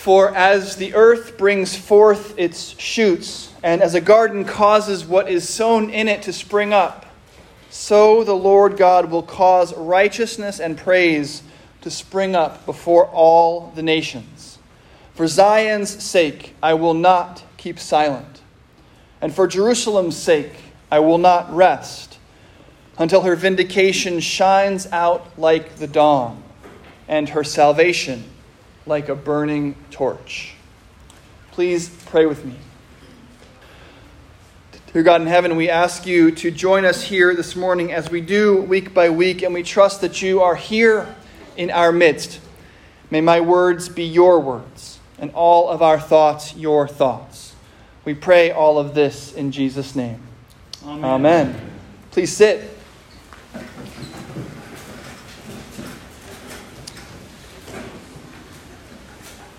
For as the earth brings forth its shoots, and as a garden causes what is sown in it to spring up, so the Lord God will cause righteousness and praise to spring up before all the nations. For Zion's sake, I will not keep silent, and for Jerusalem's sake, I will not rest until her vindication shines out like the dawn, and her salvation like a burning torch. Please pray with me. Dear God in heaven, we ask you to join us here this morning as we do week by week, and we trust that you are here in our midst. May my words be your words, and all of our thoughts your thoughts. We pray all of this in Jesus' name. Amen. Amen. Please sit.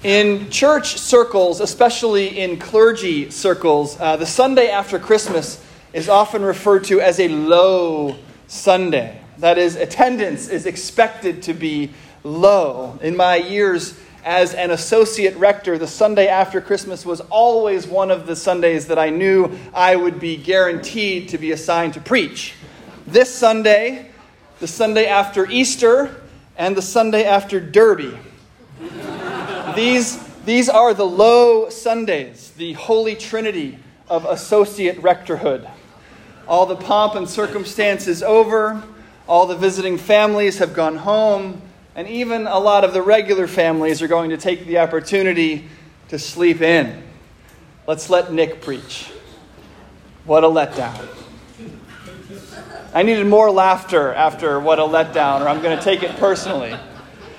In church circles, especially in clergy circles, uh, the Sunday after Christmas is often referred to as a low Sunday. That is, attendance is expected to be low. In my years as an associate rector, the Sunday after Christmas was always one of the Sundays that I knew I would be guaranteed to be assigned to preach. This Sunday, the Sunday after Easter, and the Sunday after Derby these, these are the low Sundays, the holy trinity of associate rectorhood. All the pomp and circumstance is over, all the visiting families have gone home, and even a lot of the regular families are going to take the opportunity to sleep in. Let's let Nick preach. What a letdown. I needed more laughter after what a letdown, or I'm going to take it personally.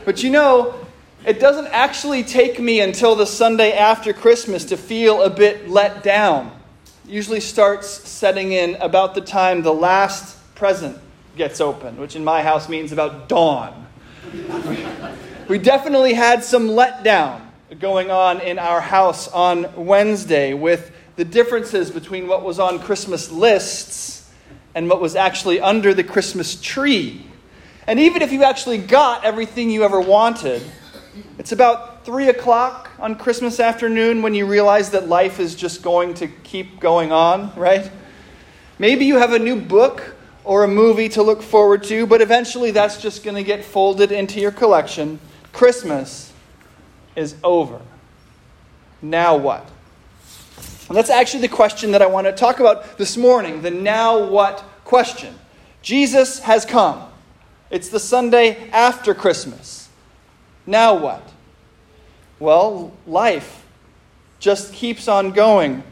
But you know, it doesn't actually take me until the Sunday after Christmas to feel a bit let down. It usually starts setting in about the time the last present gets opened, which in my house means about dawn. we definitely had some letdown going on in our house on Wednesday with the differences between what was on Christmas lists and what was actually under the Christmas tree. And even if you actually got everything you ever wanted, it's about 3 o'clock on Christmas afternoon when you realize that life is just going to keep going on, right? Maybe you have a new book or a movie to look forward to, but eventually that's just going to get folded into your collection. Christmas is over. Now what? And that's actually the question that I want to talk about this morning the now what question. Jesus has come. It's the Sunday after Christmas. Now what? Well, life just keeps on going,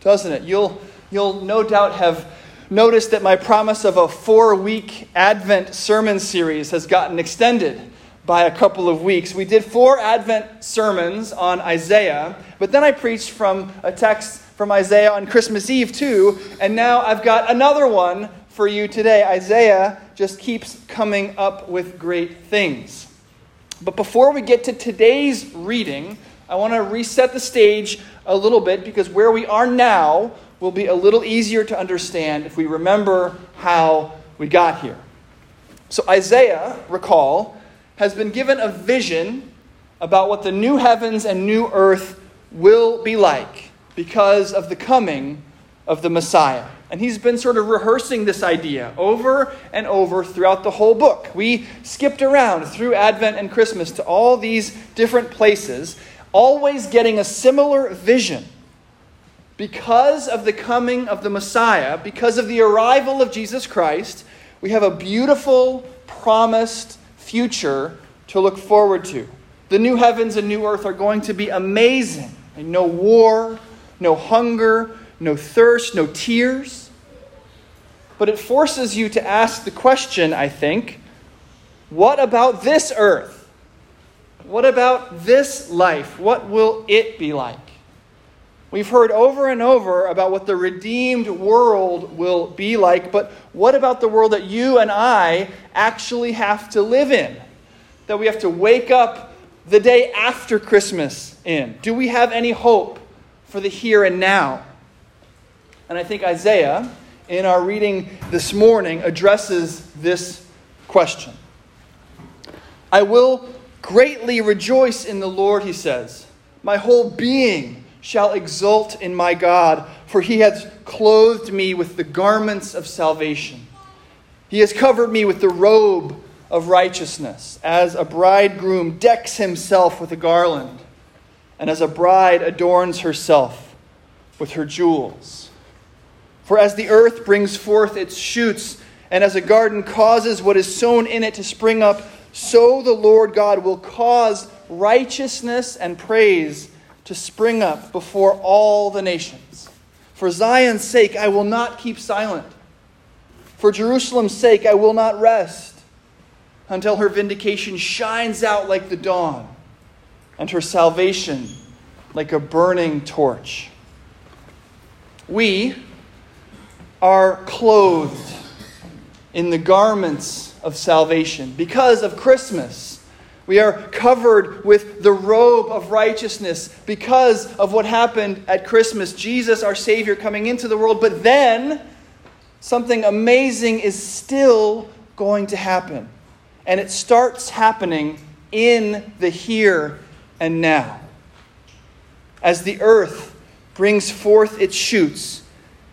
doesn't it? You'll, you'll no doubt have noticed that my promise of a four week Advent sermon series has gotten extended by a couple of weeks. We did four Advent sermons on Isaiah, but then I preached from a text from Isaiah on Christmas Eve too, and now I've got another one for you today. Isaiah just keeps coming up with great things. But before we get to today's reading, I want to reset the stage a little bit because where we are now will be a little easier to understand if we remember how we got here. So, Isaiah, recall, has been given a vision about what the new heavens and new earth will be like because of the coming of the Messiah. And he's been sort of rehearsing this idea over and over throughout the whole book. We skipped around through Advent and Christmas to all these different places, always getting a similar vision. Because of the coming of the Messiah, because of the arrival of Jesus Christ, we have a beautiful, promised future to look forward to. The new heavens and new earth are going to be amazing. And No war, no hunger, no thirst, no tears. But it forces you to ask the question, I think what about this earth? What about this life? What will it be like? We've heard over and over about what the redeemed world will be like, but what about the world that you and I actually have to live in? That we have to wake up the day after Christmas in? Do we have any hope for the here and now? And I think Isaiah, in our reading this morning, addresses this question. I will greatly rejoice in the Lord, he says. My whole being shall exult in my God, for he has clothed me with the garments of salvation. He has covered me with the robe of righteousness, as a bridegroom decks himself with a garland, and as a bride adorns herself with her jewels. For as the earth brings forth its shoots, and as a garden causes what is sown in it to spring up, so the Lord God will cause righteousness and praise to spring up before all the nations. For Zion's sake, I will not keep silent. For Jerusalem's sake, I will not rest until her vindication shines out like the dawn and her salvation like a burning torch. We are clothed in the garments of salvation because of Christmas. We are covered with the robe of righteousness because of what happened at Christmas. Jesus, our Savior, coming into the world. But then, something amazing is still going to happen. And it starts happening in the here and now. As the earth brings forth its shoots,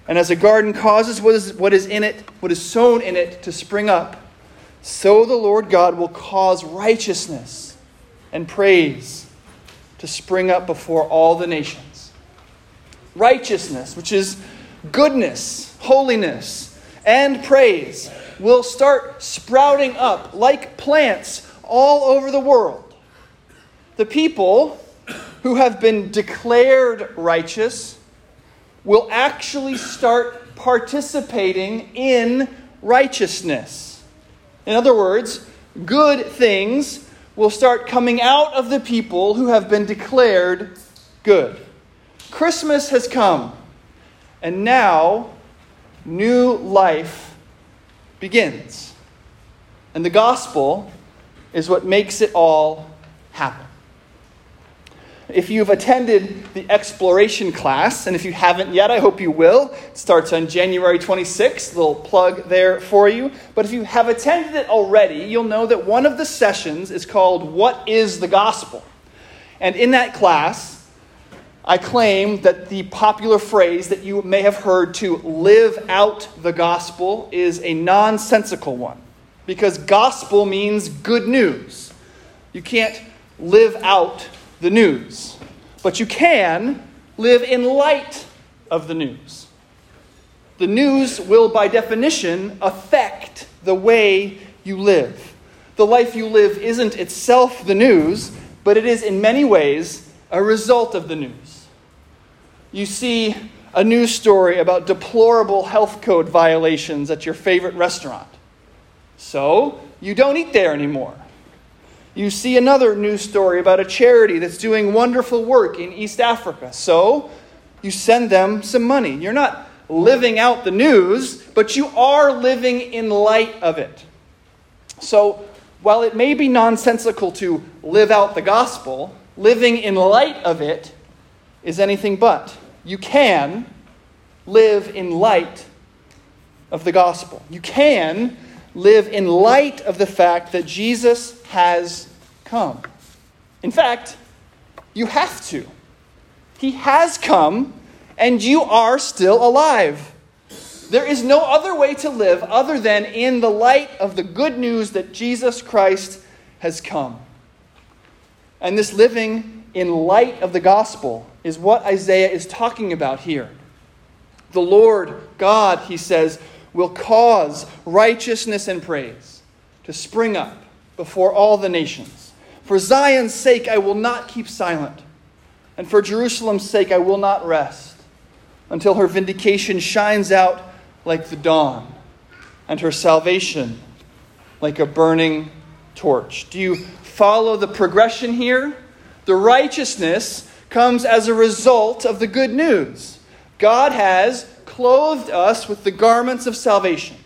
and as a garden causes what is, what is in it, what is sown in it, to spring up, so the Lord God will cause righteousness and praise to spring up before all the nations. Righteousness, which is goodness, holiness, and praise, will start sprouting up like plants all over the world. The people who have been declared righteous will actually start participating in righteousness. In other words, good things will start coming out of the people who have been declared good. Christmas has come, and now new life begins. And the gospel is what makes it all happen. If you've attended the exploration class, and if you haven't yet, I hope you will. It starts on January 26th, little plug there for you. But if you have attended it already, you'll know that one of the sessions is called What is the Gospel? And in that class, I claim that the popular phrase that you may have heard to live out the gospel is a nonsensical one. Because gospel means good news. You can't live out the news, but you can live in light of the news. The news will, by definition, affect the way you live. The life you live isn't itself the news, but it is in many ways a result of the news. You see a news story about deplorable health code violations at your favorite restaurant. So, you don't eat there anymore. You see another news story about a charity that's doing wonderful work in East Africa. So you send them some money. You're not living out the news, but you are living in light of it. So while it may be nonsensical to live out the gospel, living in light of it is anything but. You can live in light of the gospel. You can live in light of the fact that Jesus has come. In fact, you have to. He has come, and you are still alive. There is no other way to live other than in the light of the good news that Jesus Christ has come. And this living in light of the gospel is what Isaiah is talking about here. The Lord God, he says, will cause righteousness and praise to spring up before all the nations. For Zion's sake, I will not keep silent, and for Jerusalem's sake, I will not rest until her vindication shines out like the dawn, and her salvation like a burning torch. Do you follow the progression here? The righteousness comes as a result of the good news. God has clothed us with the garments of salvation,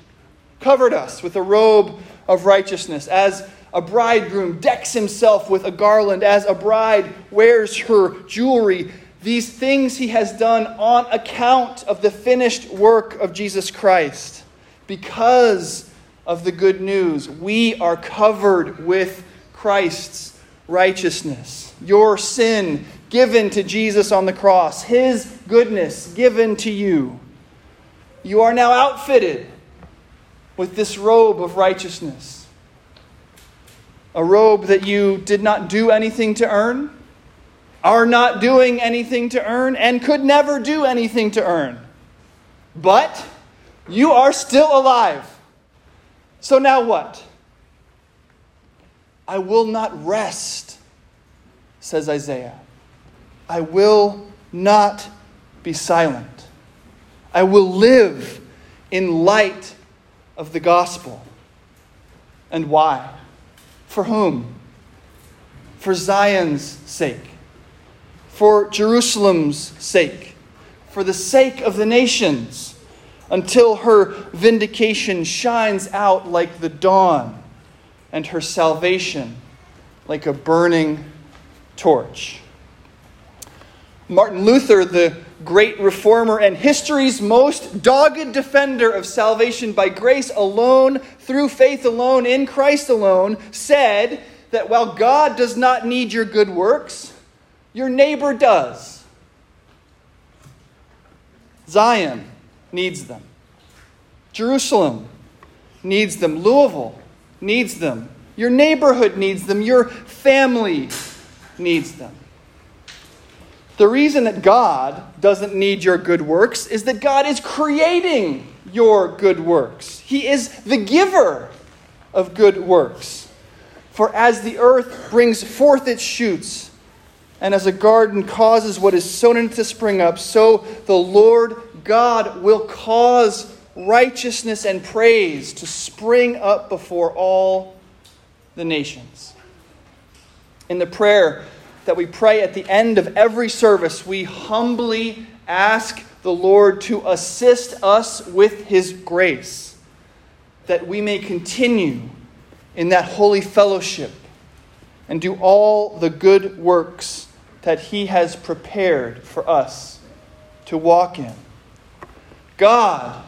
covered us with a robe of righteousness, as a bridegroom decks himself with a garland, as a bride wears her jewelry. These things he has done on account of the finished work of Jesus Christ. Because of the good news, we are covered with Christ's righteousness. Your sin given to Jesus on the cross, His goodness given to you. You are now outfitted with this robe of righteousness. A robe that you did not do anything to earn, are not doing anything to earn, and could never do anything to earn. But you are still alive. So now what? I will not rest, says Isaiah. I will not be silent. I will live in light of the gospel. And why? For whom? For Zion's sake, for Jerusalem's sake, for the sake of the nations, until her vindication shines out like the dawn and her salvation like a burning torch. Martin Luther, the great reformer and history's most dogged defender of salvation by grace alone, through faith alone, in Christ alone, said that while God does not need your good works, your neighbor does. Zion needs them. Jerusalem needs them. Louisville needs them. Your neighborhood needs them. Your family needs them. The reason that God doesn't need your good works is that God is creating your good works. He is the giver of good works. For as the earth brings forth its shoots, and as a garden causes what is sown in it to spring up, so the Lord God will cause righteousness and praise to spring up before all the nations. In the prayer, that we pray at the end of every service, we humbly ask the Lord to assist us with His grace, that we may continue in that holy fellowship and do all the good works that He has prepared for us to walk in. God,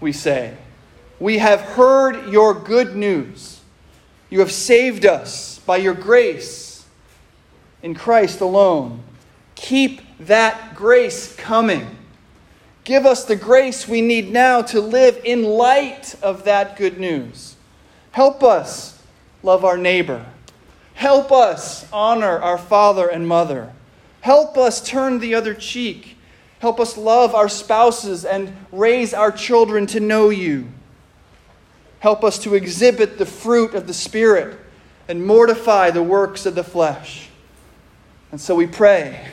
we say, we have heard your good news. You have saved us by your grace in Christ alone. Keep that grace coming. Give us the grace we need now to live in light of that good news. Help us love our neighbor. Help us honor our father and mother. Help us turn the other cheek. Help us love our spouses and raise our children to know you. Help us to exhibit the fruit of the Spirit and mortify the works of the flesh. And so we pray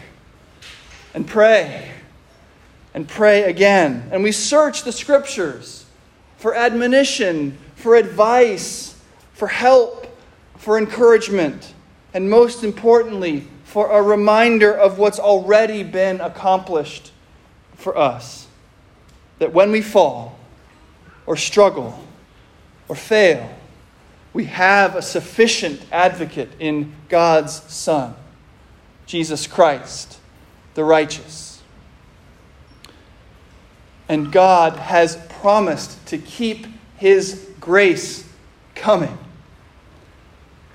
and pray and pray again. And we search the scriptures for admonition, for advice, for help, for encouragement, and most importantly, for a reminder of what's already been accomplished for us. That when we fall, or struggle, or fail, we have a sufficient advocate in God's Son. Jesus Christ, the righteous. And God has promised to keep his grace coming.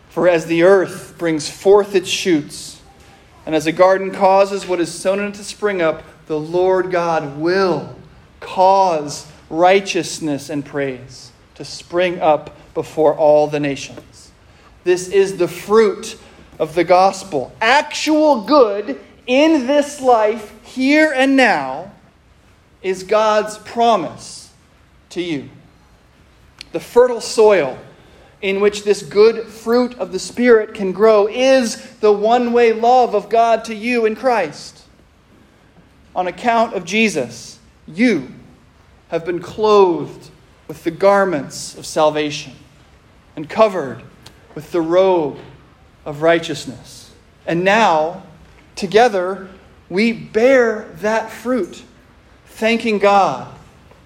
For as the earth brings forth its shoots, and as a garden causes what is sown in it to spring up, the Lord God will cause righteousness and praise to spring up before all the nations. This is the fruit of the gospel. Actual good in this life, here and now, is God's promise to you. The fertile soil in which this good fruit of the Spirit can grow is the one way love of God to you in Christ. On account of Jesus, you have been clothed with the garments of salvation and covered with the robe of righteousness. And now, together, we bear that fruit, thanking God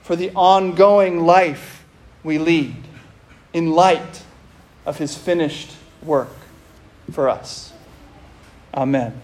for the ongoing life we lead in light of his finished work for us. Amen.